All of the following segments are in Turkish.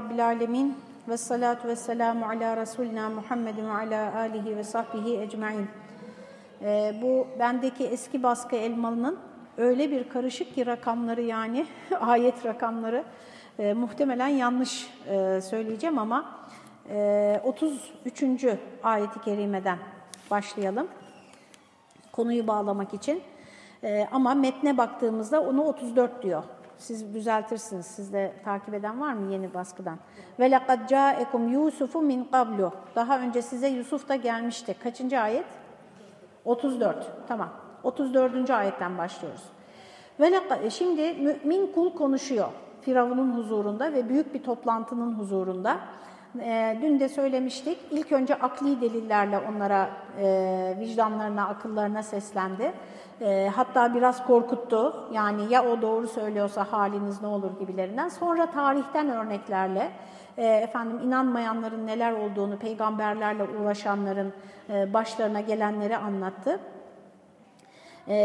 Rabbil Alemin ve salatu ve selamu ala Resulina Muhammedin ve ala alihi ve sahbihi ecmain. Ee, bu bendeki eski baskı elmalının öyle bir karışık ki rakamları yani ayet rakamları e, muhtemelen yanlış e, söyleyeceğim ama e, 33. ayeti kerimeden başlayalım konuyu bağlamak için. E, ama metne baktığımızda onu 34 diyor. Siz düzeltirsiniz. Sizde takip eden var mı yeni baskıdan? Ve laqad ca'ekum Yusufu min qablu. Daha önce size Yusuf da gelmişti. Kaçıncı ayet? 34. Tamam. 34. ayetten başlıyoruz. Ve şimdi mümin kul konuşuyor Firavun'un huzurunda ve büyük bir toplantının huzurunda. E, dün de söylemiştik. İlk önce akli delillerle onlara e, vicdanlarına, akıllarına seslendi. E, hatta biraz korkuttu. Yani ya o doğru söylüyorsa haliniz ne olur gibilerinden. Sonra tarihten örneklerle e, efendim inanmayanların neler olduğunu, peygamberlerle uğraşanların e, başlarına gelenleri anlattı. E,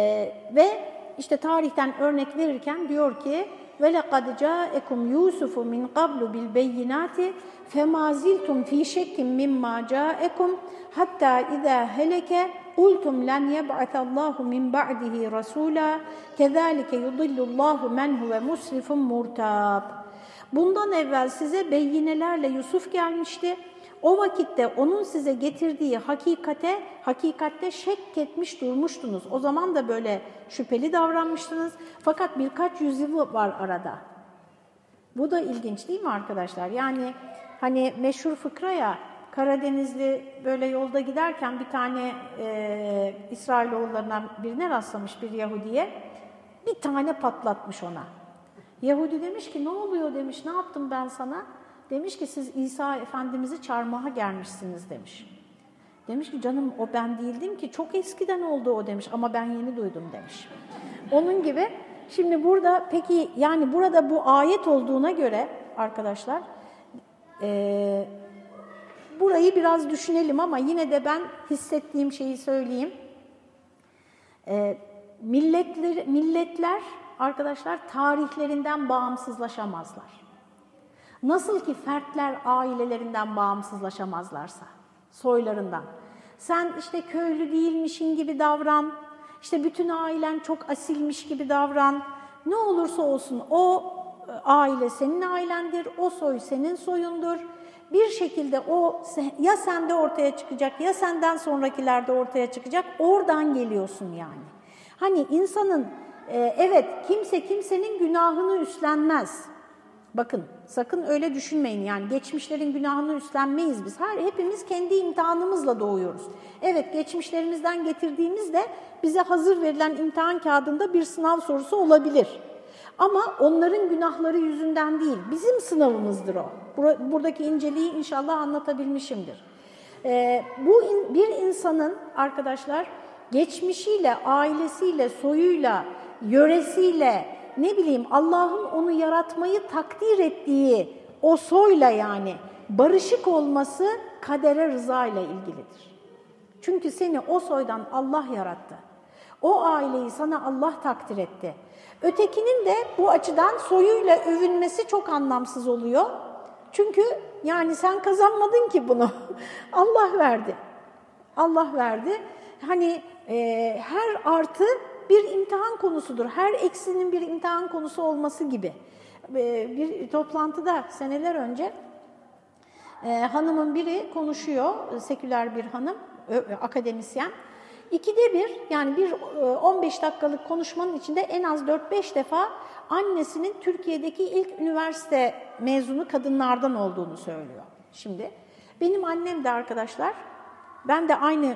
ve işte tarihten örnek verirken diyor ki وَلَقَدْ جَاءَكُمْ يُوسُفُ مِنْ قَبْلُ بِالْبَيِّنَاتِ فَمَا زِلْتُمْ ف۪ي شَكٍ مِمَّا جَاءَكُمْ حَتَّى اِذَا هَلَكَ قُلْتُمْ لَنْ يَبْعَثَ اللّٰهُ مِنْ بَعْدِهِ رَسُولًا كَذَٰلِكَ يُضِلُّ اللّٰهُ مَنْ هُوَ مُسْرِفٌ مُرْتَابٌ Bundan evvel size beyinelerle Yusuf gelmişti. O vakitte onun size getirdiği hakikate, hakikatte şek etmiş durmuştunuz. O zaman da böyle şüpheli davranmıştınız. Fakat birkaç yüzyıl var arada. Bu da ilginç değil mi arkadaşlar? Yani hani meşhur fıkra ya, Karadenizli böyle yolda giderken bir tane e, İsrailoğullarından birine rastlamış bir Yahudiye. Bir tane patlatmış ona. Yahudi demiş ki ne oluyor demiş, ne yaptım ben sana? Demiş ki siz İsa Efendimiz'i çarmıha gelmişsiniz demiş. Demiş ki canım o ben değildim ki çok eskiden oldu o demiş ama ben yeni duydum demiş. Onun gibi şimdi burada peki yani burada bu ayet olduğuna göre arkadaşlar e, burayı biraz düşünelim ama yine de ben hissettiğim şeyi söyleyeyim. E, milletler, milletler arkadaşlar tarihlerinden bağımsızlaşamazlar. Nasıl ki fertler ailelerinden bağımsızlaşamazlarsa, soylarından. Sen işte köylü değilmişin gibi davran, işte bütün ailen çok asilmiş gibi davran. Ne olursa olsun o aile senin ailendir, o soy senin soyundur. Bir şekilde o ya sende ortaya çıkacak ya senden sonrakilerde ortaya çıkacak. Oradan geliyorsun yani. Hani insanın evet kimse kimsenin günahını üstlenmez. Bakın sakın öyle düşünmeyin yani geçmişlerin günahını üstlenmeyiz biz. Her hepimiz kendi imtihanımızla doğuyoruz. Evet geçmişlerimizden getirdiğimiz de bize hazır verilen imtihan kağıdında bir sınav sorusu olabilir. Ama onların günahları yüzünden değil, bizim sınavımızdır o. Buradaki inceliği inşallah anlatabilmişimdir. Ee, bu in, bir insanın arkadaşlar geçmişiyle, ailesiyle, soyuyla, yöresiyle, ne bileyim Allah'ın onu yaratmayı takdir ettiği o soyla yani barışık olması kadere rıza ile ilgilidir. Çünkü seni o soydan Allah yarattı. O aileyi sana Allah takdir etti. Ötekinin de bu açıdan soyuyla övünmesi çok anlamsız oluyor. Çünkü yani sen kazanmadın ki bunu. Allah verdi. Allah verdi. Hani e, her artı bir imtihan konusudur. Her eksinin bir imtihan konusu olması gibi. Bir toplantıda seneler önce hanımın biri konuşuyor, seküler bir hanım, akademisyen. İkide bir yani bir 15 dakikalık konuşmanın içinde en az 4-5 defa annesinin Türkiye'deki ilk üniversite mezunu kadınlardan olduğunu söylüyor. Şimdi benim annem de arkadaşlar, ben de aynı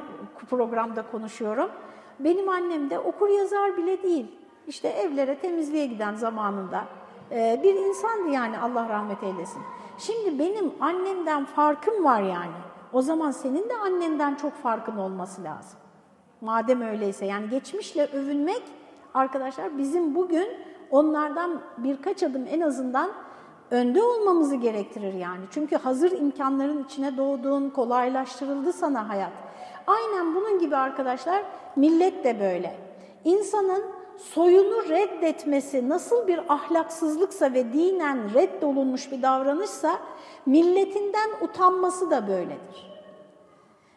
programda konuşuyorum. Benim annem de okur yazar bile değil. İşte evlere temizliğe giden zamanında bir insandı yani Allah rahmet eylesin. Şimdi benim annemden farkım var yani. O zaman senin de annenden çok farkın olması lazım. Madem öyleyse yani geçmişle övünmek arkadaşlar bizim bugün onlardan birkaç adım en azından önde olmamızı gerektirir yani. Çünkü hazır imkanların içine doğduğun, kolaylaştırıldı sana hayat. Aynen bunun gibi arkadaşlar millet de böyle. İnsanın soyunu reddetmesi nasıl bir ahlaksızlıksa ve dinen reddolunmuş bir davranışsa milletinden utanması da böyledir.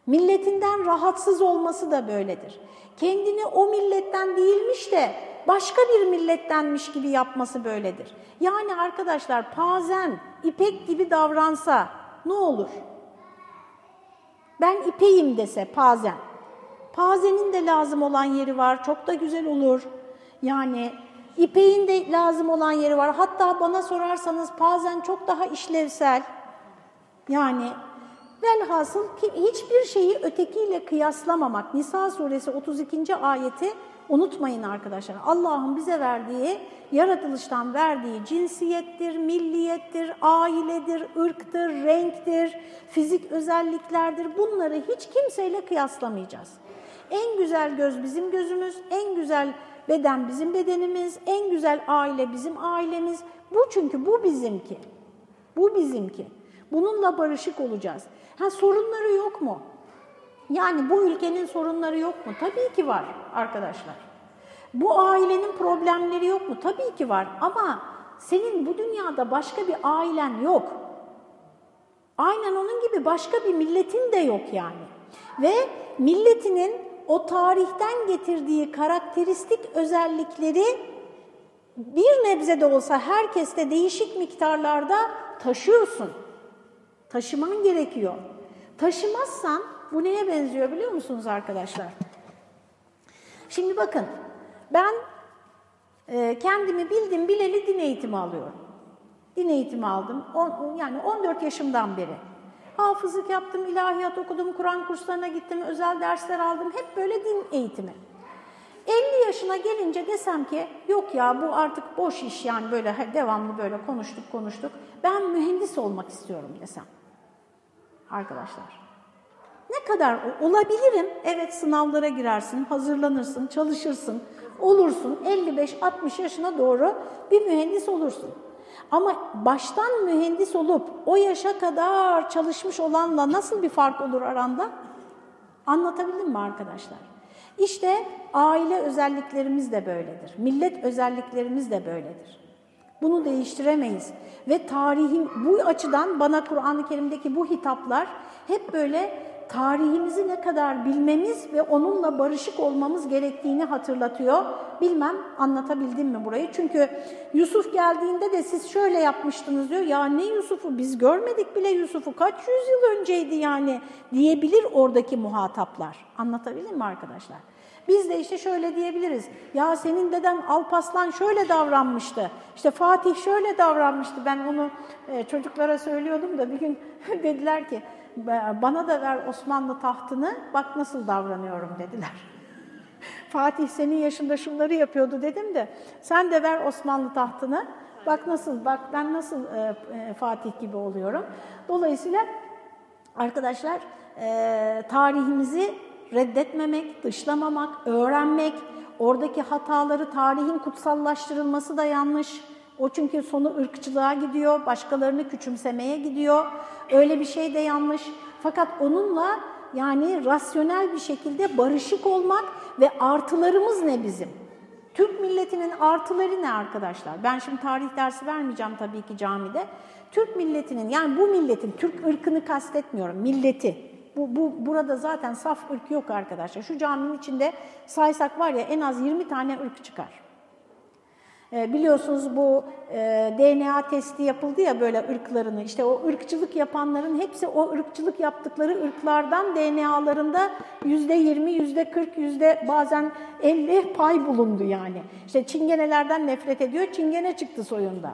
Milletinden rahatsız olması da böyledir. Kendini o milletten değilmiş de başka bir millettenmiş gibi yapması böyledir. Yani arkadaşlar pazen, ipek gibi davransa ne olur? Ben ipeğim dese pazen. Pazenin de lazım olan yeri var, çok da güzel olur. Yani ipeğin de lazım olan yeri var. Hatta bana sorarsanız pazen çok daha işlevsel. Yani velhasıl hiçbir şeyi ötekiyle kıyaslamamak. Nisa suresi 32. ayeti unutmayın arkadaşlar. Allah'ın bize verdiği, yaratılıştan verdiği cinsiyettir, milliyettir, ailedir, ırktır, renktir, fizik özelliklerdir. Bunları hiç kimseyle kıyaslamayacağız. En güzel göz bizim gözümüz, en güzel beden bizim bedenimiz, en güzel aile bizim ailemiz. Bu çünkü bu bizimki. Bu bizimki. Bununla barışık olacağız. Ha sorunları yok mu? Yani bu ülkenin sorunları yok mu? Tabii ki var arkadaşlar. Bu ailenin problemleri yok mu? Tabii ki var ama senin bu dünyada başka bir ailen yok. Aynen onun gibi başka bir milletin de yok yani. Ve milletinin o tarihten getirdiği karakteristik özellikleri bir nebze de olsa herkeste değişik miktarlarda taşıyorsun. Taşıman gerekiyor. Taşımazsan bu neye benziyor biliyor musunuz arkadaşlar? Şimdi bakın ben e, kendimi bildim bileli din eğitimi alıyorum. Din eğitimi aldım. Yani 14 yaşımdan beri. Hafızlık yaptım, ilahiyat okudum, Kur'an kurslarına gittim, özel dersler aldım. Hep böyle din eğitimi. 50 yaşına gelince desem ki yok ya bu artık boş iş yani böyle devamlı böyle konuştuk konuştuk. Ben mühendis olmak istiyorum desem. Arkadaşlar. Ne kadar olabilirim? Evet sınavlara girersin, hazırlanırsın, çalışırsın, olursun. 55-60 yaşına doğru bir mühendis olursun. Ama baştan mühendis olup o yaşa kadar çalışmış olanla nasıl bir fark olur aranda? Anlatabildim mi arkadaşlar? İşte aile özelliklerimiz de böyledir. Millet özelliklerimiz de böyledir. Bunu değiştiremeyiz. Ve tarihin bu açıdan bana Kur'an-ı Kerim'deki bu hitaplar hep böyle tarihimizi ne kadar bilmemiz ve onunla barışık olmamız gerektiğini hatırlatıyor. Bilmem anlatabildim mi burayı? Çünkü Yusuf geldiğinde de siz şöyle yapmıştınız diyor. Ya ne Yusuf'u biz görmedik bile Yusuf'u kaç yüzyıl önceydi yani diyebilir oradaki muhataplar. Anlatabildim mi arkadaşlar? Biz de işte şöyle diyebiliriz. Ya senin deden Alpaslan şöyle davranmıştı. İşte Fatih şöyle davranmıştı. Ben onu e, çocuklara söylüyordum da bir gün dediler ki bana da ver Osmanlı tahtını bak nasıl davranıyorum dediler. Fatih senin yaşında şunları yapıyordu dedim de sen de ver Osmanlı tahtını bak nasıl bak ben nasıl e, e, Fatih gibi oluyorum. Dolayısıyla arkadaşlar e, tarihimizi reddetmemek, dışlamamak, öğrenmek, oradaki hataları tarihin kutsallaştırılması da yanlış. O çünkü sonu ırkçılığa gidiyor, başkalarını küçümsemeye gidiyor. Öyle bir şey de yanlış. Fakat onunla yani rasyonel bir şekilde barışık olmak ve artılarımız ne bizim? Türk milletinin artıları ne arkadaşlar? Ben şimdi tarih dersi vermeyeceğim tabii ki camide. Türk milletinin yani bu milletin, Türk ırkını kastetmiyorum, milleti. Bu, bu, burada zaten saf ırk yok arkadaşlar. Şu caminin içinde saysak var ya en az 20 tane ırk çıkar. Ee, biliyorsunuz bu e, DNA testi yapıldı ya böyle ırklarını. İşte o ırkçılık yapanların hepsi o ırkçılık yaptıkları ırklardan DNA'larında yüzde yirmi, yüzde kırk, yüzde bazen elli pay bulundu yani. İşte çingenelerden nefret ediyor, çingene çıktı soyunda.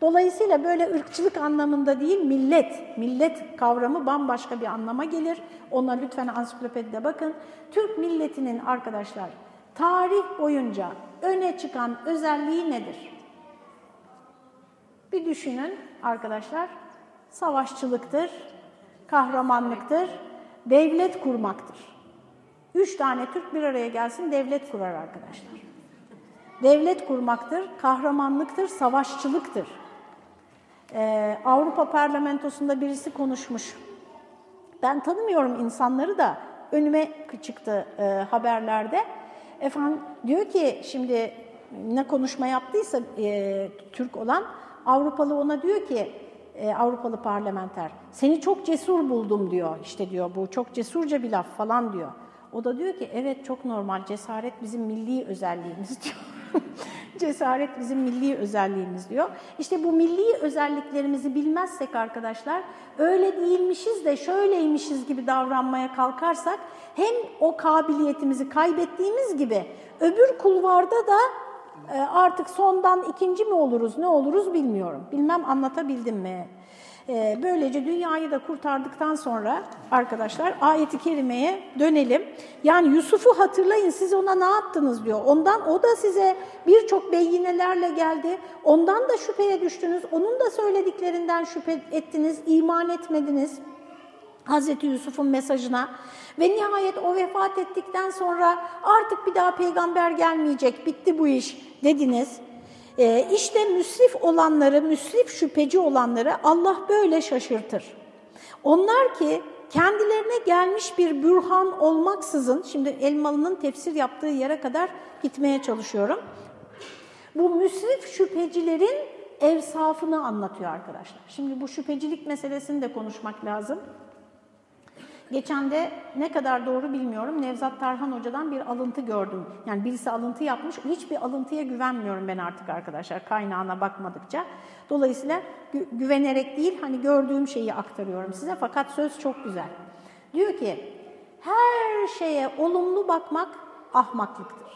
Dolayısıyla böyle ırkçılık anlamında değil, millet, millet kavramı bambaşka bir anlama gelir. Ona lütfen ansiklopedide bakın. Türk milletinin arkadaşlar tarih boyunca öne çıkan özelliği nedir? Bir düşünün arkadaşlar. Savaşçılıktır, kahramanlıktır, devlet kurmaktır. Üç tane Türk bir araya gelsin devlet kurar arkadaşlar. Devlet kurmaktır, kahramanlıktır, savaşçılıktır. Ee, Avrupa Parlamentosu'nda birisi konuşmuş. Ben tanımıyorum insanları da önüme çıktı e, haberlerde. Efendim diyor ki şimdi ne konuşma yaptıysa e, Türk olan Avrupalı ona diyor ki e, Avrupalı parlamenter seni çok cesur buldum diyor işte diyor bu çok cesurca bir laf falan diyor. O da diyor ki evet çok normal cesaret bizim milli özelliğimiz diyor. cesaret bizim milli özelliğimiz diyor. İşte bu milli özelliklerimizi bilmezsek arkadaşlar öyle değilmişiz de şöyleymişiz gibi davranmaya kalkarsak hem o kabiliyetimizi kaybettiğimiz gibi öbür kulvarda da e, artık sondan ikinci mi oluruz ne oluruz bilmiyorum. Bilmem anlatabildim mi? E, böylece dünyayı da kurtardıktan sonra arkadaşlar ayeti kerimeye dönelim. Yani Yusuf'u hatırlayın siz ona ne yaptınız diyor. Ondan o da size birçok beyinelerle geldi. Ondan da şüpheye düştünüz. Onun da söylediklerinden şüphe ettiniz, iman etmediniz. Hazreti Yusuf'un mesajına ve nihayet o vefat ettikten sonra artık bir daha peygamber gelmeyecek, bitti bu iş dediniz. Ee, işte müsrif olanları, müsrif şüpheci olanları Allah böyle şaşırtır. Onlar ki kendilerine gelmiş bir bürhan olmaksızın, şimdi Elmalı'nın tefsir yaptığı yere kadar gitmeye çalışıyorum. Bu müsrif şüphecilerin evsafını anlatıyor arkadaşlar. Şimdi bu şüphecilik meselesini de konuşmak lazım. Geçen de ne kadar doğru bilmiyorum Nevzat Tarhan Hoca'dan bir alıntı gördüm. Yani birisi alıntı yapmış. Hiçbir alıntıya güvenmiyorum ben artık arkadaşlar kaynağına bakmadıkça. Dolayısıyla gü güvenerek değil hani gördüğüm şeyi aktarıyorum size fakat söz çok güzel. Diyor ki her şeye olumlu bakmak ahmaklıktır.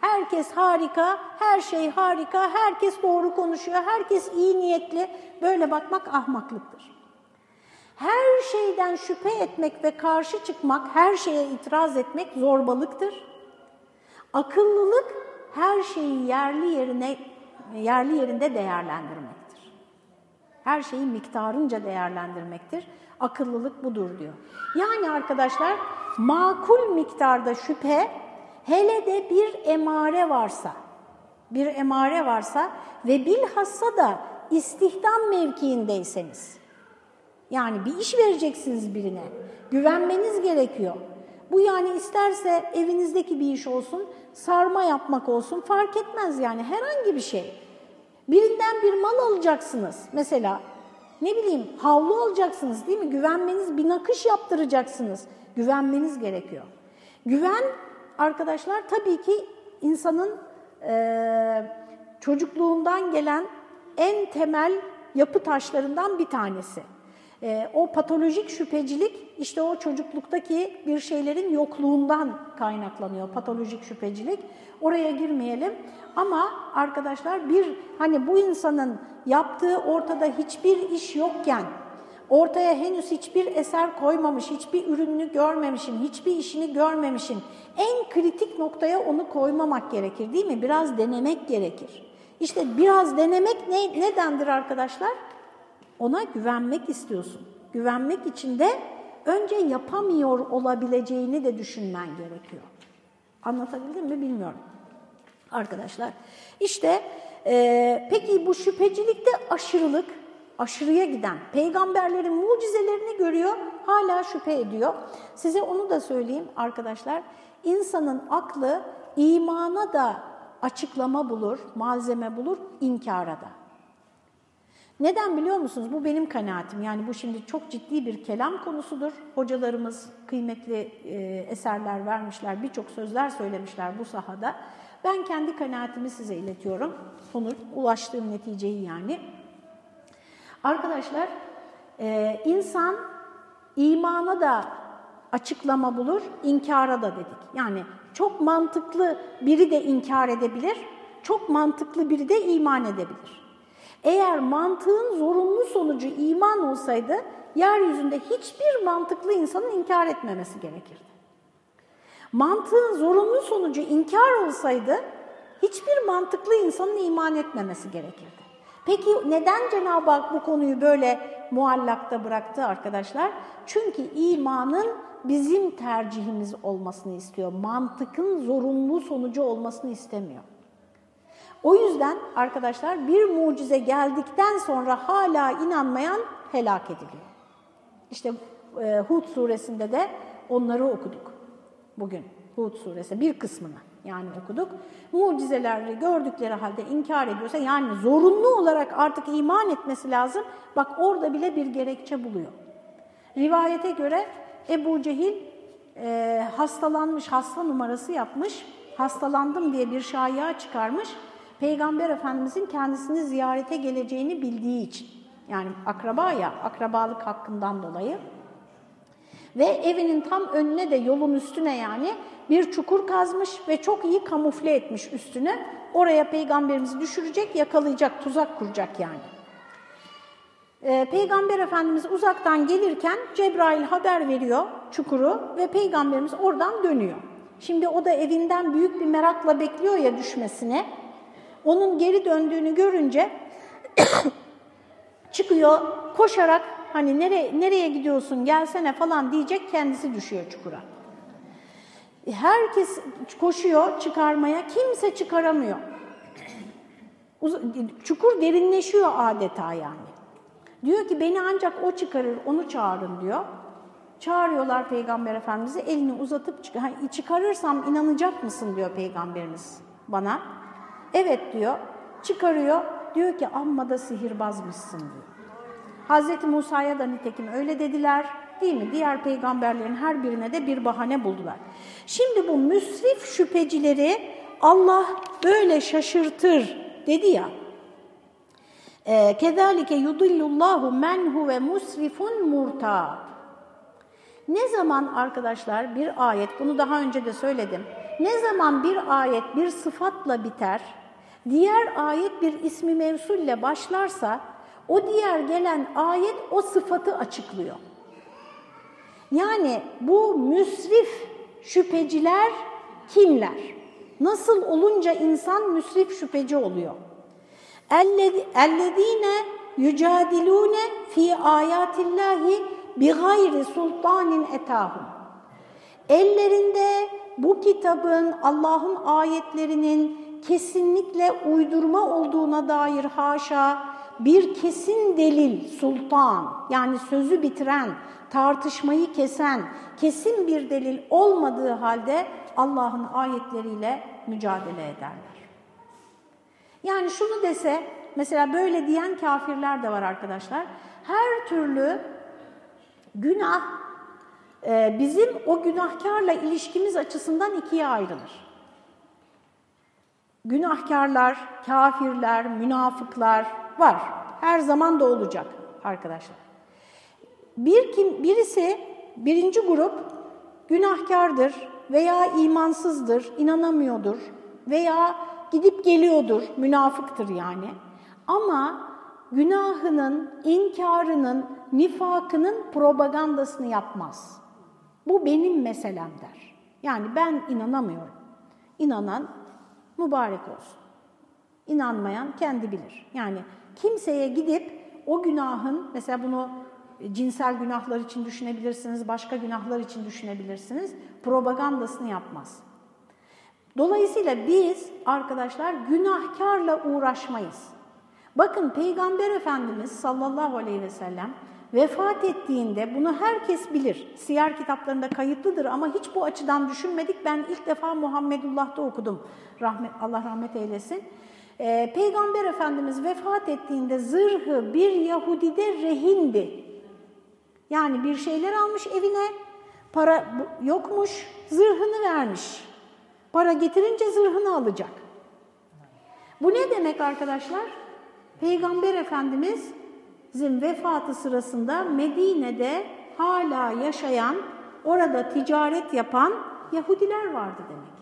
Herkes harika, her şey harika, herkes doğru konuşuyor, herkes iyi niyetli. Böyle bakmak ahmaklıktır. Her şeyden şüphe etmek ve karşı çıkmak, her şeye itiraz etmek zorbalıktır. Akıllılık her şeyi yerli yerine yerli yerinde değerlendirmektir. Her şeyi miktarınca değerlendirmektir. Akıllılık budur diyor. Yani arkadaşlar makul miktarda şüphe hele de bir emare varsa, bir emare varsa ve bilhassa da istihdam mevkiindeyseniz, yani bir iş vereceksiniz birine. Güvenmeniz gerekiyor. Bu yani isterse evinizdeki bir iş olsun, sarma yapmak olsun fark etmez yani herhangi bir şey. Birinden bir mal alacaksınız mesela. Ne bileyim havlu alacaksınız değil mi? Güvenmeniz, bir nakış yaptıracaksınız. Güvenmeniz gerekiyor. Güven arkadaşlar tabii ki insanın e, çocukluğundan gelen en temel yapı taşlarından bir tanesi. E, o patolojik şüphecilik işte o çocukluktaki bir şeylerin yokluğundan kaynaklanıyor patolojik şüphecilik. Oraya girmeyelim ama arkadaşlar bir hani bu insanın yaptığı ortada hiçbir iş yokken ortaya henüz hiçbir eser koymamış, hiçbir ürününü görmemişim, hiçbir işini görmemişim. En kritik noktaya onu koymamak gerekir değil mi? Biraz denemek gerekir. İşte biraz denemek ne, nedendir arkadaşlar? Ona güvenmek istiyorsun. Güvenmek için de önce yapamıyor olabileceğini de düşünmen gerekiyor. Anlatabildim mi bilmiyorum. Arkadaşlar işte e, peki bu şüphecilikte aşırılık, aşırıya giden peygamberlerin mucizelerini görüyor, hala şüphe ediyor. Size onu da söyleyeyim arkadaşlar. İnsanın aklı imana da açıklama bulur, malzeme bulur, inkara da. Neden biliyor musunuz? Bu benim kanaatim. Yani bu şimdi çok ciddi bir kelam konusudur. Hocalarımız kıymetli e, eserler vermişler, birçok sözler söylemişler bu sahada. Ben kendi kanaatimi size iletiyorum. Sonuç, ulaştığım neticeyi yani. Arkadaşlar, e, insan imana da açıklama bulur, inkara da dedik. Yani çok mantıklı biri de inkar edebilir, çok mantıklı biri de iman edebilir. Eğer mantığın zorunlu sonucu iman olsaydı, yeryüzünde hiçbir mantıklı insanın inkar etmemesi gerekirdi. Mantığın zorunlu sonucu inkar olsaydı, hiçbir mantıklı insanın iman etmemesi gerekirdi. Peki neden Cenab-ı Hak bu konuyu böyle muallakta bıraktı arkadaşlar? Çünkü imanın bizim tercihimiz olmasını istiyor. Mantıkın zorunlu sonucu olmasını istemiyor. O yüzden arkadaşlar bir mucize geldikten sonra hala inanmayan helak ediliyor. İşte e, Hud suresinde de onları okuduk bugün. Hud suresi bir kısmını yani okuduk. Mucizeleri gördükleri halde inkar ediyorsa yani zorunlu olarak artık iman etmesi lazım. Bak orada bile bir gerekçe buluyor. Rivayete göre Ebu Cehil e, hastalanmış, hasta numarası yapmış, hastalandım diye bir şaya çıkarmış. Peygamber Efendimizin kendisini ziyarete geleceğini bildiği için. Yani akraba ya, akrabalık hakkından dolayı. Ve evinin tam önüne de yolun üstüne yani bir çukur kazmış ve çok iyi kamufle etmiş üstüne. Oraya peygamberimizi düşürecek, yakalayacak, tuzak kuracak yani. Ee, Peygamber Efendimiz uzaktan gelirken Cebrail haber veriyor çukuru ve Peygamberimiz oradan dönüyor. Şimdi o da evinden büyük bir merakla bekliyor ya düşmesine. Onun geri döndüğünü görünce çıkıyor koşarak hani nereye, nereye gidiyorsun gelsene falan diyecek kendisi düşüyor çukura. Herkes koşuyor çıkarmaya kimse çıkaramıyor. Çukur derinleşiyor adeta yani. Diyor ki beni ancak o çıkarır onu çağırın diyor. Çağırıyorlar Peygamber Efendimiz'i elini uzatıp çıkarırsam inanacak mısın diyor Peygamberimiz bana. Evet diyor çıkarıyor diyor ki amma da sihirbazmışsın diyor. Hazreti Musa'ya da nitekim öyle dediler değil mi? Diğer peygamberlerin her birine de bir bahane buldular. Şimdi bu müsrif şüphecileri Allah böyle şaşırtır dedi ya. Kezalike yudillullahu men huve musrifun murtab. Ne zaman arkadaşlar bir ayet, bunu daha önce de söyledim. Ne zaman bir ayet bir sıfatla biter, diğer ayet bir ismi mevsulle başlarsa o diğer gelen ayet o sıfatı açıklıyor. Yani bu müsrif şüpheciler kimler? Nasıl olunca insan müsrif şüpheci oluyor? اَلَّذ۪ينَ يُجَادِلُونَ ف۪ي آيَاتِ اللّٰهِ بِغَيْرِ sultanin etahum. Ellerinde bu kitabın, Allah'ın ayetlerinin kesinlikle uydurma olduğuna dair haşa bir kesin delil, sultan yani sözü bitiren, tartışmayı kesen, kesin bir delil olmadığı halde Allah'ın ayetleriyle mücadele ederler. Yani şunu dese, mesela böyle diyen kafirler de var arkadaşlar. Her türlü günah e, bizim o günahkarla ilişkimiz açısından ikiye ayrılır. Günahkarlar, kafirler, münafıklar var. Her zaman da olacak arkadaşlar. Bir kim, birisi, birinci grup günahkardır veya imansızdır, inanamıyordur veya gidip geliyordur, münafıktır yani. Ama günahının, inkarının, nifakının propagandasını yapmaz. Bu benim meselem der. Yani ben inanamıyorum. İnanan mübarek olsun. İnanmayan kendi bilir. Yani kimseye gidip o günahın, mesela bunu cinsel günahlar için düşünebilirsiniz, başka günahlar için düşünebilirsiniz, propagandasını yapmaz. Dolayısıyla biz arkadaşlar günahkarla uğraşmayız. Bakın Peygamber Efendimiz sallallahu aleyhi ve sellem vefat ettiğinde bunu herkes bilir. Siyer kitaplarında kayıtlıdır ama hiç bu açıdan düşünmedik. Ben ilk defa Muhammedullah'ta okudum. Rahmet, Allah rahmet eylesin. Ee, Peygamber Efendimiz vefat ettiğinde zırhı bir Yahudide rehindi. Yani bir şeyler almış evine, para yokmuş, zırhını vermiş. Para getirince zırhını alacak. Bu ne demek arkadaşlar? Peygamber Efendimiz'in vefatı sırasında Medine'de hala yaşayan, orada ticaret yapan Yahudiler vardı demek.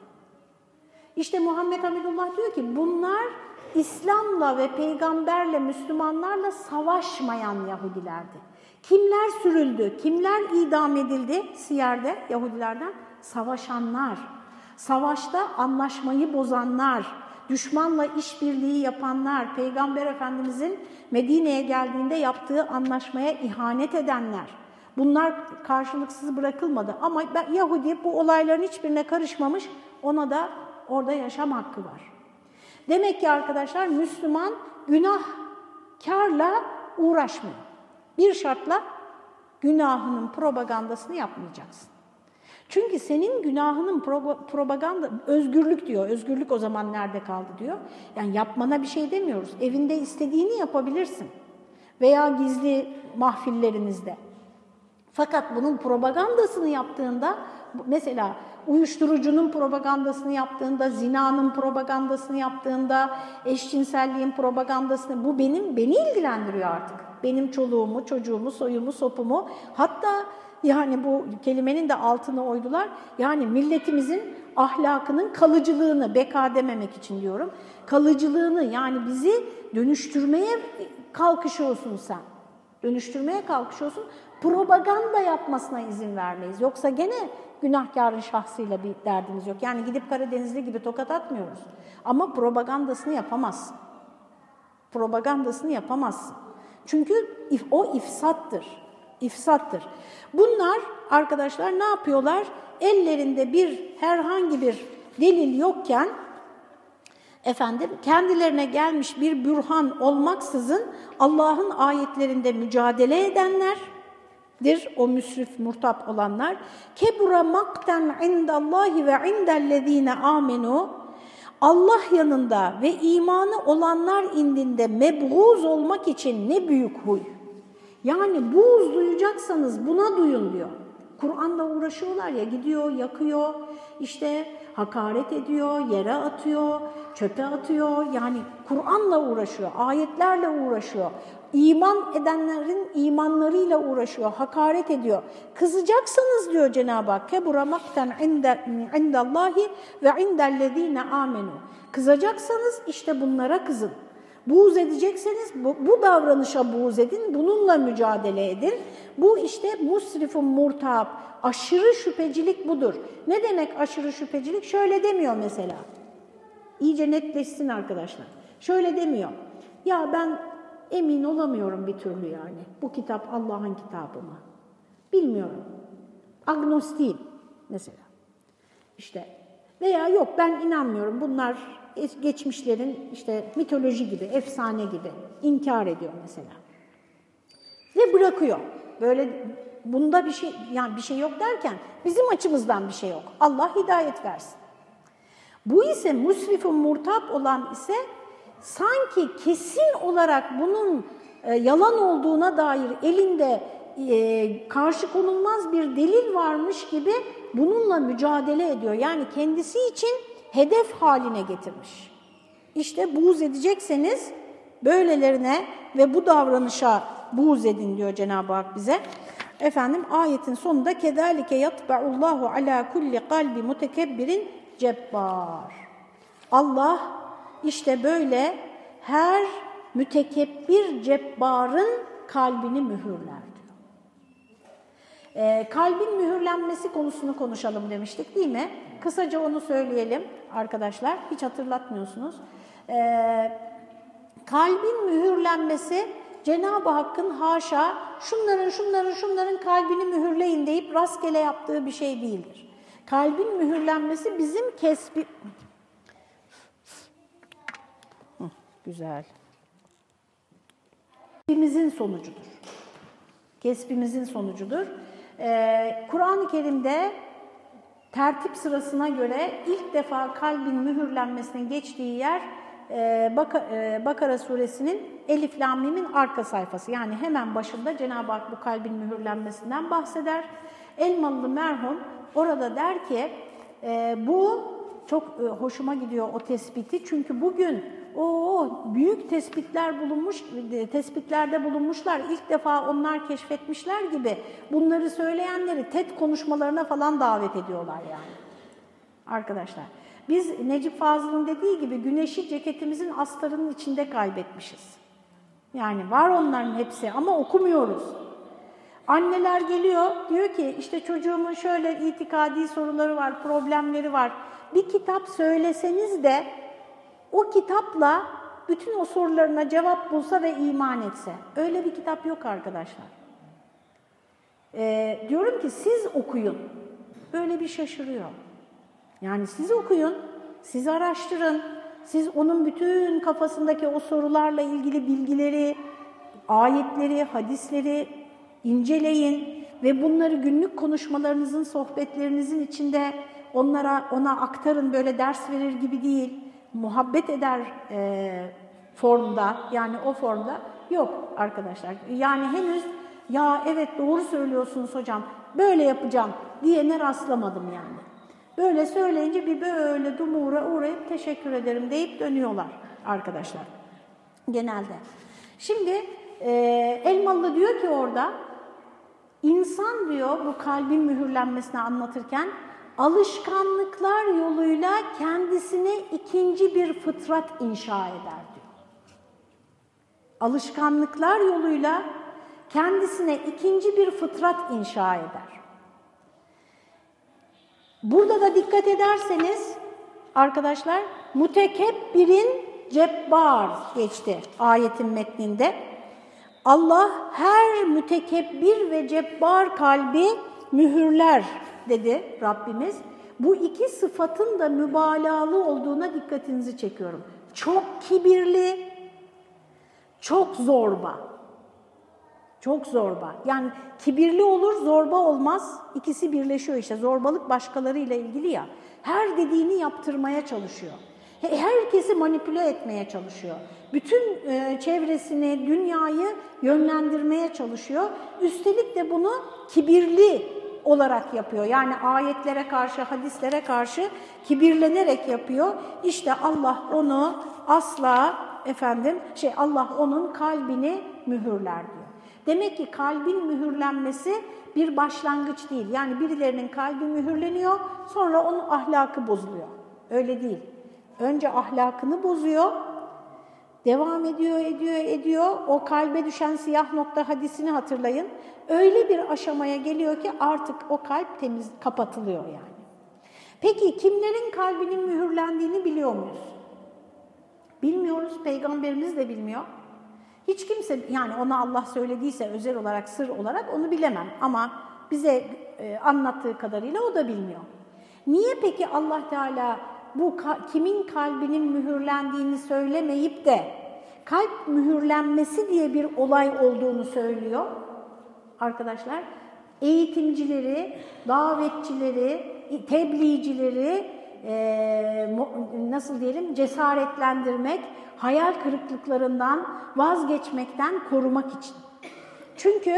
İşte Muhammed Hamidullah diyor ki bunlar İslam'la ve peygamberle, Müslümanlarla savaşmayan Yahudilerdi. Kimler sürüldü, kimler idam edildi Siyer'de Yahudilerden? Savaşanlar. Savaşta anlaşmayı bozanlar, düşmanla işbirliği yapanlar, Peygamber Efendimizin Medine'ye geldiğinde yaptığı anlaşmaya ihanet edenler. Bunlar karşılıksız bırakılmadı ama Yahudi bu olayların hiçbirine karışmamış, ona da orada yaşam hakkı var. Demek ki arkadaşlar Müslüman günahkarla uğraşmıyor. Bir şartla günahının propagandasını yapmayacaksın. Çünkü senin günahının propaganda, özgürlük diyor. Özgürlük o zaman nerede kaldı diyor. Yani yapmana bir şey demiyoruz. Evinde istediğini yapabilirsin. Veya gizli mahfillerinizde. Fakat bunun propagandasını yaptığında, mesela uyuşturucunun propagandasını yaptığında, zinanın propagandasını yaptığında, eşcinselliğin propagandasını, bu benim beni ilgilendiriyor artık. Benim çoluğumu, çocuğumu, soyumu, sopumu, hatta yani bu kelimenin de altına oydular. Yani milletimizin ahlakının kalıcılığını, beka dememek için diyorum, kalıcılığını yani bizi dönüştürmeye kalkışıyorsun sen. Dönüştürmeye kalkışıyorsun. Propaganda yapmasına izin vermeyiz. Yoksa gene günahkarın şahsıyla bir derdimiz yok. Yani gidip Karadenizli gibi tokat atmıyoruz. Ama propagandasını yapamazsın. Propagandasını yapamazsın. Çünkü o ifsattır. İfsattır. Bunlar arkadaşlar ne yapıyorlar? Ellerinde bir herhangi bir delil yokken efendim kendilerine gelmiş bir bürhan olmaksızın Allah'ın ayetlerinde mücadele edenler dir o müsrif murtap olanlar kebura makten indallahi ve indellezine amenu Allah yanında ve imanı olanlar indinde mebğuz olmak için ne büyük huy. Yani buğz duyacaksanız buna duyun diyor. Kur'an'la uğraşıyorlar ya gidiyor, yakıyor, işte hakaret ediyor, yere atıyor, çöpe atıyor. Yani Kur'an'la uğraşıyor, ayetlerle uğraşıyor. İman edenlerin imanlarıyla uğraşıyor, hakaret ediyor. Kızacaksanız diyor Cenab-ı Hak, kebura makten indallahi ve indellezine amenu. Kızacaksanız işte bunlara kızın. Buğz edecekseniz bu, bu davranışa buğz edin, bununla mücadele edin. Bu işte musrifun murtab, aşırı şüphecilik budur. Ne demek aşırı şüphecilik? Şöyle demiyor mesela. İyice netleşsin arkadaşlar. Şöyle demiyor. Ya ben emin olamıyorum bir türlü yani. Bu kitap Allah'ın kitabı mı? Bilmiyorum. Agnostiyim mesela. İşte veya yok ben inanmıyorum. Bunlar geçmişlerin işte mitoloji gibi, efsane gibi inkar ediyor mesela. Ve bırakıyor. Böyle bunda bir şey yani bir şey yok derken bizim açımızdan bir şey yok. Allah hidayet versin. Bu ise musrifun murtap olan ise sanki kesin olarak bunun e, yalan olduğuna dair elinde e, karşı konulmaz bir delil varmış gibi bununla mücadele ediyor. Yani kendisi için hedef haline getirmiş. İşte buğz edecekseniz böylelerine ve bu davranışa buğz edin diyor Cenab-ı Hak bize. Efendim ayetin sonunda kedalike yatba'ullahu ala kulli kalbi mutekebbirin cebbar. Allah işte böyle her mütekebbir cebbarın kalbini mühürler diyor. Ee, kalbin mühürlenmesi konusunu konuşalım demiştik değil mi? Kısaca onu söyleyelim arkadaşlar. Hiç hatırlatmıyorsunuz. Ee, kalbin mühürlenmesi Cenab-ı Hakk'ın haşa şunların şunların şunların kalbini mühürleyin deyip rastgele yaptığı bir şey değildir. Kalbin mühürlenmesi bizim kesbi... güzel. Kesbimizin sonucudur. Kesbimizin sonucudur. Ee, Kur'an-ı Kerim'de tertip sırasına göre ilk defa kalbin mühürlenmesinin geçtiği yer e, e, Bakara suresinin Elif Lamim'in arka sayfası. Yani hemen başında Cenab-ı Hak bu kalbin mühürlenmesinden bahseder. Elmalı merhum orada der ki e, bu çok hoşuma gidiyor o tespiti. Çünkü bugün o büyük tespitler bulunmuş, tespitlerde bulunmuşlar. İlk defa onlar keşfetmişler gibi bunları söyleyenleri TED konuşmalarına falan davet ediyorlar yani. Arkadaşlar, biz Necip Fazıl'ın dediği gibi güneşi ceketimizin astarının içinde kaybetmişiz. Yani var onların hepsi ama okumuyoruz. Anneler geliyor, diyor ki işte çocuğumun şöyle itikadi soruları var, problemleri var. Bir kitap söyleseniz de o kitapla bütün o sorularına cevap bulsa ve iman etse. Öyle bir kitap yok arkadaşlar. Ee, diyorum ki siz okuyun. Böyle bir şaşırıyor. Yani siz okuyun, siz araştırın, siz onun bütün kafasındaki o sorularla ilgili bilgileri, ayetleri, hadisleri inceleyin. ve bunları günlük konuşmalarınızın, sohbetlerinizin içinde onlara ona aktarın böyle ders verir gibi değil, muhabbet eder e, formda yani o formda yok arkadaşlar. Yani henüz ya evet doğru söylüyorsunuz hocam böyle yapacağım diyene rastlamadım yani. Böyle söyleyince bir böyle dumura uğrayıp teşekkür ederim deyip dönüyorlar arkadaşlar genelde. Şimdi e, Elmalı diyor ki orada insan diyor bu kalbin mühürlenmesini anlatırken alışkanlıklar yoluyla kendisine ikinci bir fıtrat inşa eder diyor. Alışkanlıklar yoluyla kendisine ikinci bir fıtrat inşa eder. Burada da dikkat ederseniz arkadaşlar mütekebbirin cebbar geçti ayetin metninde. Allah her mütekebbir ve cebbar kalbi mühürler dedi Rabbimiz. Bu iki sıfatın da mübalağalı olduğuna dikkatinizi çekiyorum. Çok kibirli, çok zorba. Çok zorba. Yani kibirli olur, zorba olmaz. İkisi birleşiyor işte. Zorbalık başkalarıyla ilgili ya. Her dediğini yaptırmaya çalışıyor. Herkesi manipüle etmeye çalışıyor. Bütün e, çevresini, dünyayı yönlendirmeye çalışıyor. Üstelik de bunu kibirli olarak yapıyor. Yani ayetlere karşı, hadislere karşı kibirlenerek yapıyor. İşte Allah onu asla efendim şey Allah onun kalbini mühürler diyor. Demek ki kalbin mühürlenmesi bir başlangıç değil. Yani birilerinin kalbi mühürleniyor, sonra onun ahlakı bozuluyor. Öyle değil. Önce ahlakını bozuyor, devam ediyor, ediyor, ediyor. O kalbe düşen siyah nokta hadisini hatırlayın. Öyle bir aşamaya geliyor ki artık o kalp temiz kapatılıyor yani. Peki kimlerin kalbinin mühürlendiğini biliyor muyuz? Bilmiyoruz, peygamberimiz de bilmiyor. Hiç kimse yani ona Allah söylediyse özel olarak, sır olarak onu bilemem. Ama bize e, anlattığı kadarıyla o da bilmiyor. Niye peki Allah Teala bu kimin kalbinin mühürlendiğini söylemeyip de kalp mühürlenmesi diye bir olay olduğunu söylüyor arkadaşlar. Eğitimcileri, davetçileri, tebliğcileri e, nasıl diyelim cesaretlendirmek, hayal kırıklıklarından vazgeçmekten korumak için. Çünkü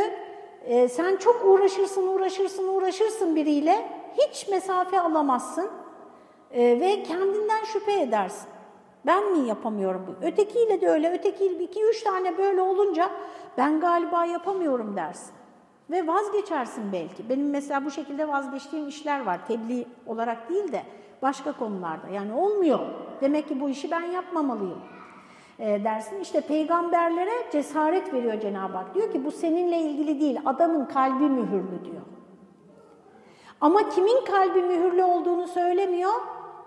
e, sen çok uğraşırsın, uğraşırsın, uğraşırsın biriyle hiç mesafe alamazsın e, ve kendinden şüphe edersin. Ben mi yapamıyorum bu? Ötekiyle de öyle, ötekiyle iki üç tane böyle olunca ben galiba yapamıyorum dersin. Ve vazgeçersin belki. Benim mesela bu şekilde vazgeçtiğim işler var. Tebliğ olarak değil de başka konularda. Yani olmuyor. Demek ki bu işi ben yapmamalıyım e, dersin. İşte peygamberlere cesaret veriyor Cenab-ı Hak. Diyor ki bu seninle ilgili değil, adamın kalbi mühürlü diyor. Ama kimin kalbi mühürlü olduğunu söylemiyor.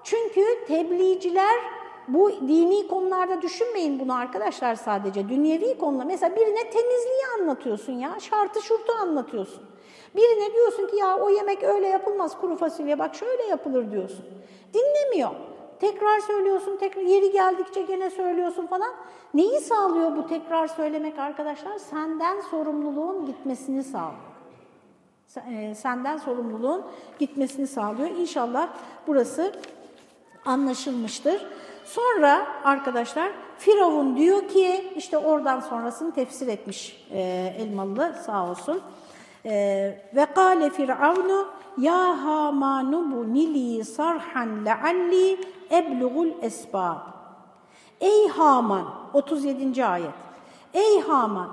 Çünkü tebliğciler bu dini konularda düşünmeyin bunu arkadaşlar sadece. Dünyevi konular. Mesela birine temizliği anlatıyorsun ya, şartı şurtu anlatıyorsun. Birine diyorsun ki ya o yemek öyle yapılmaz kuru fasulye bak şöyle yapılır diyorsun. Dinlemiyor. Tekrar söylüyorsun, tekrar yeri geldikçe gene söylüyorsun falan. Neyi sağlıyor bu tekrar söylemek arkadaşlar? Senden sorumluluğun gitmesini sağlıyor. E, senden sorumluluğun gitmesini sağlıyor. İnşallah burası anlaşılmıştır. Sonra arkadaşlar Firavun diyor ki işte oradan sonrasını tefsir etmiş e, Elmalı sağ olsun. E, ve kâle firavunu ya hamanu bu nili sarhan lealli eblugul esbab. Ey Haman 37. ayet. Ey Haman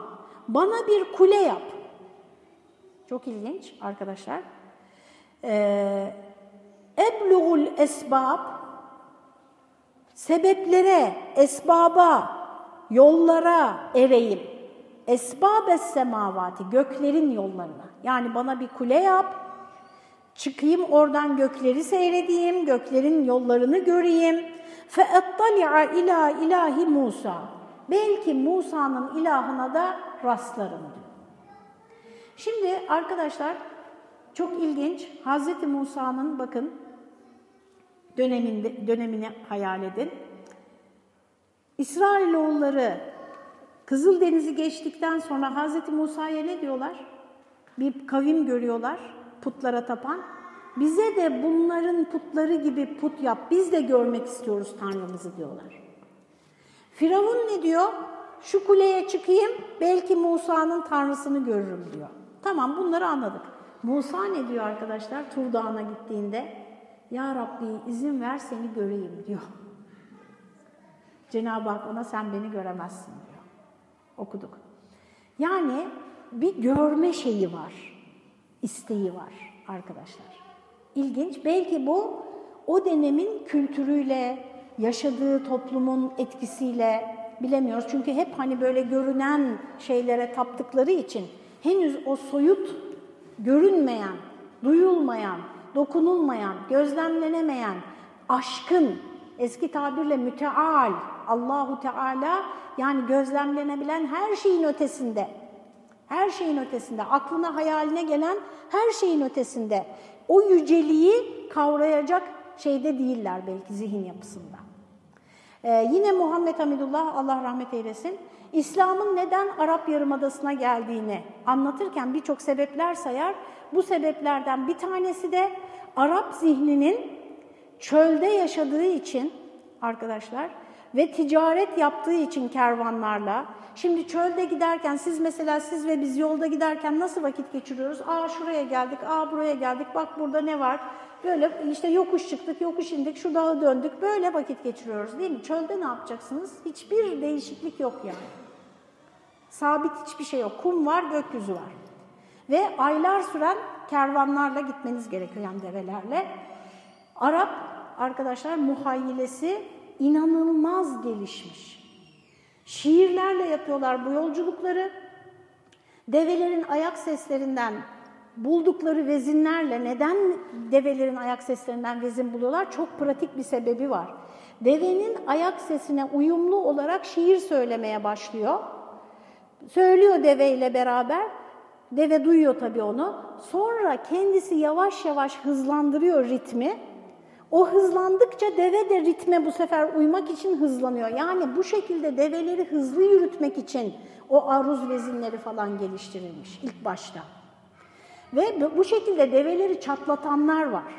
bana bir kule yap. Çok ilginç arkadaşlar. Ee, eblugul esbab sebeplere, esbaba, yollara ereyim. Esbabes semavati, göklerin yollarına. Yani bana bir kule yap, çıkayım oradan gökleri seyredeyim, göklerin yollarını göreyim. فَاَطَّلِعَ ila ilahi Musa. Belki Musa'nın ilahına da rastlarım diyor. Şimdi arkadaşlar çok ilginç. Hz. Musa'nın bakın döneminde, dönemini hayal edin. İsrailoğulları Kızıldeniz'i geçtikten sonra Hz. Musa'ya ne diyorlar? Bir kavim görüyorlar putlara tapan. Bize de bunların putları gibi put yap, biz de görmek istiyoruz Tanrımızı diyorlar. Firavun ne diyor? Şu kuleye çıkayım, belki Musa'nın Tanrısını görürüm diyor. Tamam bunları anladık. Musa ne diyor arkadaşlar Tur Dağı'na gittiğinde? Ya Rabbi izin ver seni göreyim diyor. Cenab-ı Hak ona sen beni göremezsin diyor. Okuduk. Yani bir görme şeyi var, isteği var arkadaşlar. İlginç. Belki bu o dönemin kültürüyle, yaşadığı toplumun etkisiyle bilemiyoruz. Çünkü hep hani böyle görünen şeylere taptıkları için henüz o soyut, görünmeyen, duyulmayan, dokunulmayan, gözlemlenemeyen, aşkın, eski tabirle müteal, Allahu Teala yani gözlemlenebilen her şeyin ötesinde, her şeyin ötesinde, aklına hayaline gelen her şeyin ötesinde o yüceliği kavrayacak şeyde değiller belki zihin yapısında. Ee, yine Muhammed Hamidullah, Allah rahmet eylesin, İslam'ın neden Arap Yarımadası'na geldiğini anlatırken birçok sebepler sayar. Bu sebeplerden bir tanesi de Arap zihninin çölde yaşadığı için arkadaşlar ve ticaret yaptığı için kervanlarla, Şimdi çölde giderken siz mesela siz ve biz yolda giderken nasıl vakit geçiriyoruz? Aa şuraya geldik, aa buraya geldik, bak burada ne var? Böyle işte yokuş çıktık, yokuş indik, şu dağı döndük. Böyle vakit geçiriyoruz değil mi? Çölde ne yapacaksınız? Hiçbir değişiklik yok yani. Sabit hiçbir şey yok. Kum var, gökyüzü var. Ve aylar süren kervanlarla gitmeniz gerekiyor yani develerle. Arap arkadaşlar muhayyilesi inanılmaz gelişmiş. Şiirlerle yapıyorlar bu yolculukları. Develerin ayak seslerinden buldukları vezinlerle neden develerin ayak seslerinden vezin buluyorlar? Çok pratik bir sebebi var. Devenin ayak sesine uyumlu olarak şiir söylemeye başlıyor. Söylüyor deveyle beraber. Deve duyuyor tabii onu. Sonra kendisi yavaş yavaş hızlandırıyor ritmi. O hızlandıkça deve de ritme bu sefer uymak için hızlanıyor. Yani bu şekilde develeri hızlı yürütmek için o aruz vezinleri falan geliştirilmiş ilk başta. Ve bu şekilde develeri çatlatanlar var.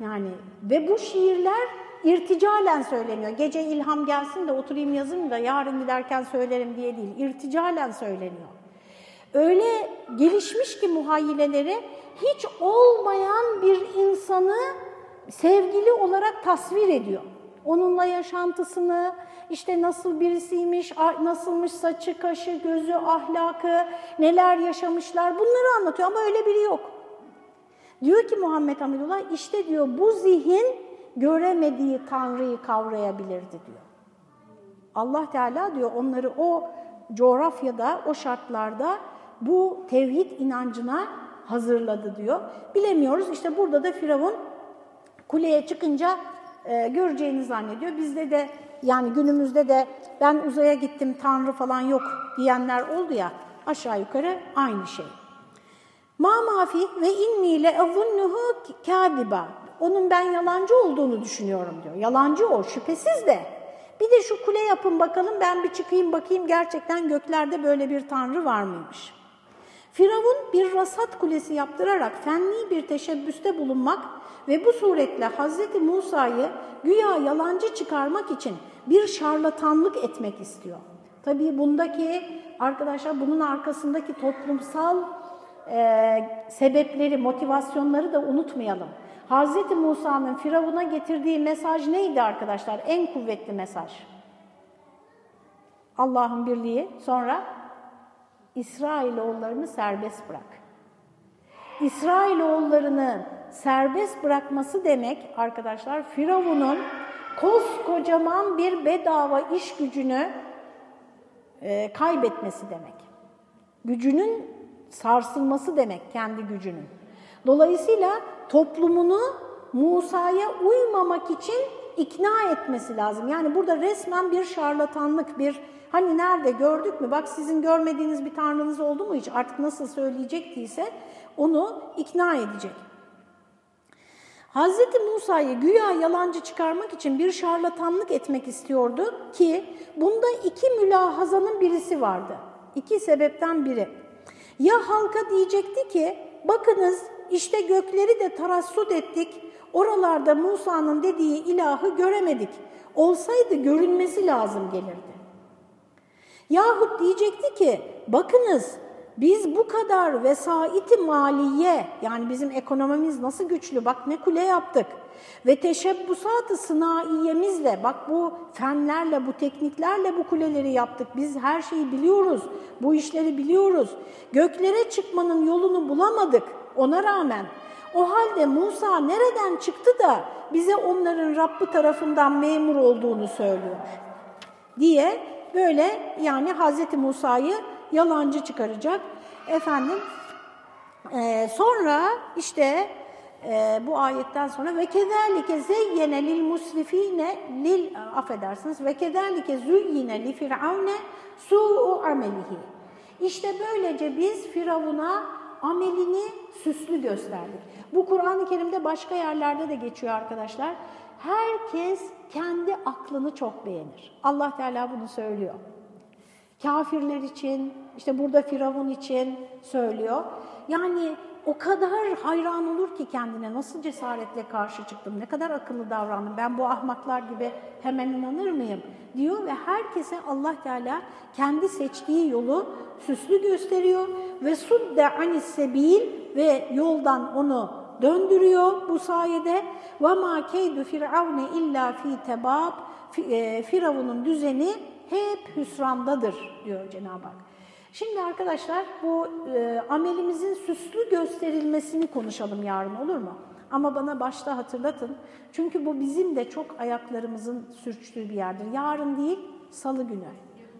Yani ve bu şiirler irticalen söyleniyor. Gece ilham gelsin de oturayım yazayım da yarın giderken söylerim diye değil. İrticalen söyleniyor. Öyle gelişmiş ki muhayyileleri hiç olmayan bir insanı sevgili olarak tasvir ediyor. Onunla yaşantısını, işte nasıl birisiymiş, nasılmış saçı, kaşı, gözü, ahlakı, neler yaşamışlar bunları anlatıyor ama öyle biri yok. Diyor ki Muhammed Hamidullah işte diyor bu zihin göremediği Tanrı'yı kavrayabilirdi diyor. Allah Teala diyor onları o coğrafyada, o şartlarda bu tevhid inancına hazırladı diyor. Bilemiyoruz işte burada da Firavun kuleye çıkınca e, göreceğini zannediyor. Bizde de yani günümüzde de ben uzaya gittim tanrı falan yok diyenler oldu ya aşağı yukarı aynı şey. Ma mafi ve inni le azunnuhu kâdiba. Onun ben yalancı olduğunu düşünüyorum diyor. Yalancı o şüphesiz de. Bir de şu kule yapın bakalım ben bir çıkayım bakayım gerçekten göklerde böyle bir tanrı var mıymış? Firavun bir rasat kulesi yaptırarak fenli bir teşebbüste bulunmak ve bu suretle Hazreti Musa'yı güya yalancı çıkarmak için bir şarlatanlık etmek istiyor. Tabii bundaki arkadaşlar bunun arkasındaki toplumsal e, sebepleri, motivasyonları da unutmayalım. Hazreti Musa'nın Firavun'a getirdiği mesaj neydi arkadaşlar? En kuvvetli mesaj. Allah'ın birliği. Sonra İsrailoğullarını serbest bırak. İsrailoğullarını serbest bırakması demek arkadaşlar Firavun'un koskocaman bir bedava iş gücünü e, kaybetmesi demek. Gücünün sarsılması demek kendi gücünün. Dolayısıyla toplumunu Musa'ya uymamak için ikna etmesi lazım. Yani burada resmen bir şarlatanlık, bir hani nerede gördük mü? Bak sizin görmediğiniz bir tanrınız oldu mu hiç? Artık nasıl söyleyecektiyse onu ikna edecek. Hazreti Musa'yı güya yalancı çıkarmak için bir şarlatanlık etmek istiyordu ki bunda iki mülahazanın birisi vardı. İki sebepten biri. Ya halka diyecekti ki bakınız işte gökleri de tarassut ettik, oralarda Musa'nın dediği ilahı göremedik. Olsaydı görünmesi lazım gelirdi. Yahut diyecekti ki bakınız biz bu kadar vesait maliye yani bizim ekonomimiz nasıl güçlü bak ne kule yaptık ve teşebbusat-ı sınaiyemizle bak bu fenlerle bu tekniklerle bu kuleleri yaptık biz her şeyi biliyoruz bu işleri biliyoruz göklere çıkmanın yolunu bulamadık ona rağmen. O halde Musa nereden çıktı da bize onların Rabbi tarafından memur olduğunu söylüyor diye böyle yani Hazreti Musa'yı yalancı çıkaracak. Efendim e, sonra işte e, bu ayetten sonra ve kezalike zeyyene lil musrifine lil affedersiniz ve kezalike zuyyine li firavne su'u amelihi. İşte böylece biz Firavun'a amelini süslü gösterdik. Bu Kur'an-ı Kerim'de başka yerlerde de geçiyor arkadaşlar. Herkes kendi aklını çok beğenir. Allah Teala bunu söylüyor. Kafirler için, işte burada Firavun için söylüyor. Yani o kadar hayran olur ki kendine nasıl cesaretle karşı çıktım, ne kadar akıllı davrandım, ben bu ahmaklar gibi hemen inanır mıyım diyor ve herkese Allah Teala kendi seçtiği yolu süslü gösteriyor ve sudde anis sebil ve yoldan onu döndürüyor bu sayede. Ve ma keydu firavne illa fi tebab. Firavun'un düzeni hep hüsrandadır diyor Cenab-ı Hak. Şimdi arkadaşlar bu e, amelimizin süslü gösterilmesini konuşalım yarın olur mu? Ama bana başta hatırlatın. Çünkü bu bizim de çok ayaklarımızın sürçtüğü bir yerdir. Yarın değil, salı günü.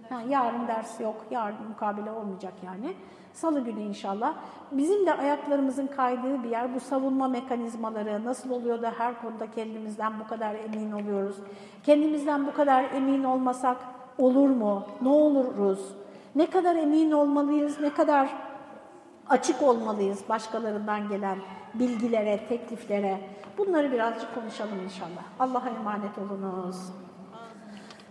Ha, yarın ders yok, yarın mukabele olmayacak yani. Salı günü inşallah. Bizim de ayaklarımızın kaydığı bir yer. Bu savunma mekanizmaları nasıl oluyor da her konuda kendimizden bu kadar emin oluyoruz? Kendimizden bu kadar emin olmasak olur mu? Ne oluruz? Ne kadar emin olmalıyız? Ne kadar açık olmalıyız başkalarından gelen bilgilere, tekliflere? Bunları birazcık konuşalım inşallah. Allah'a emanet olunuz.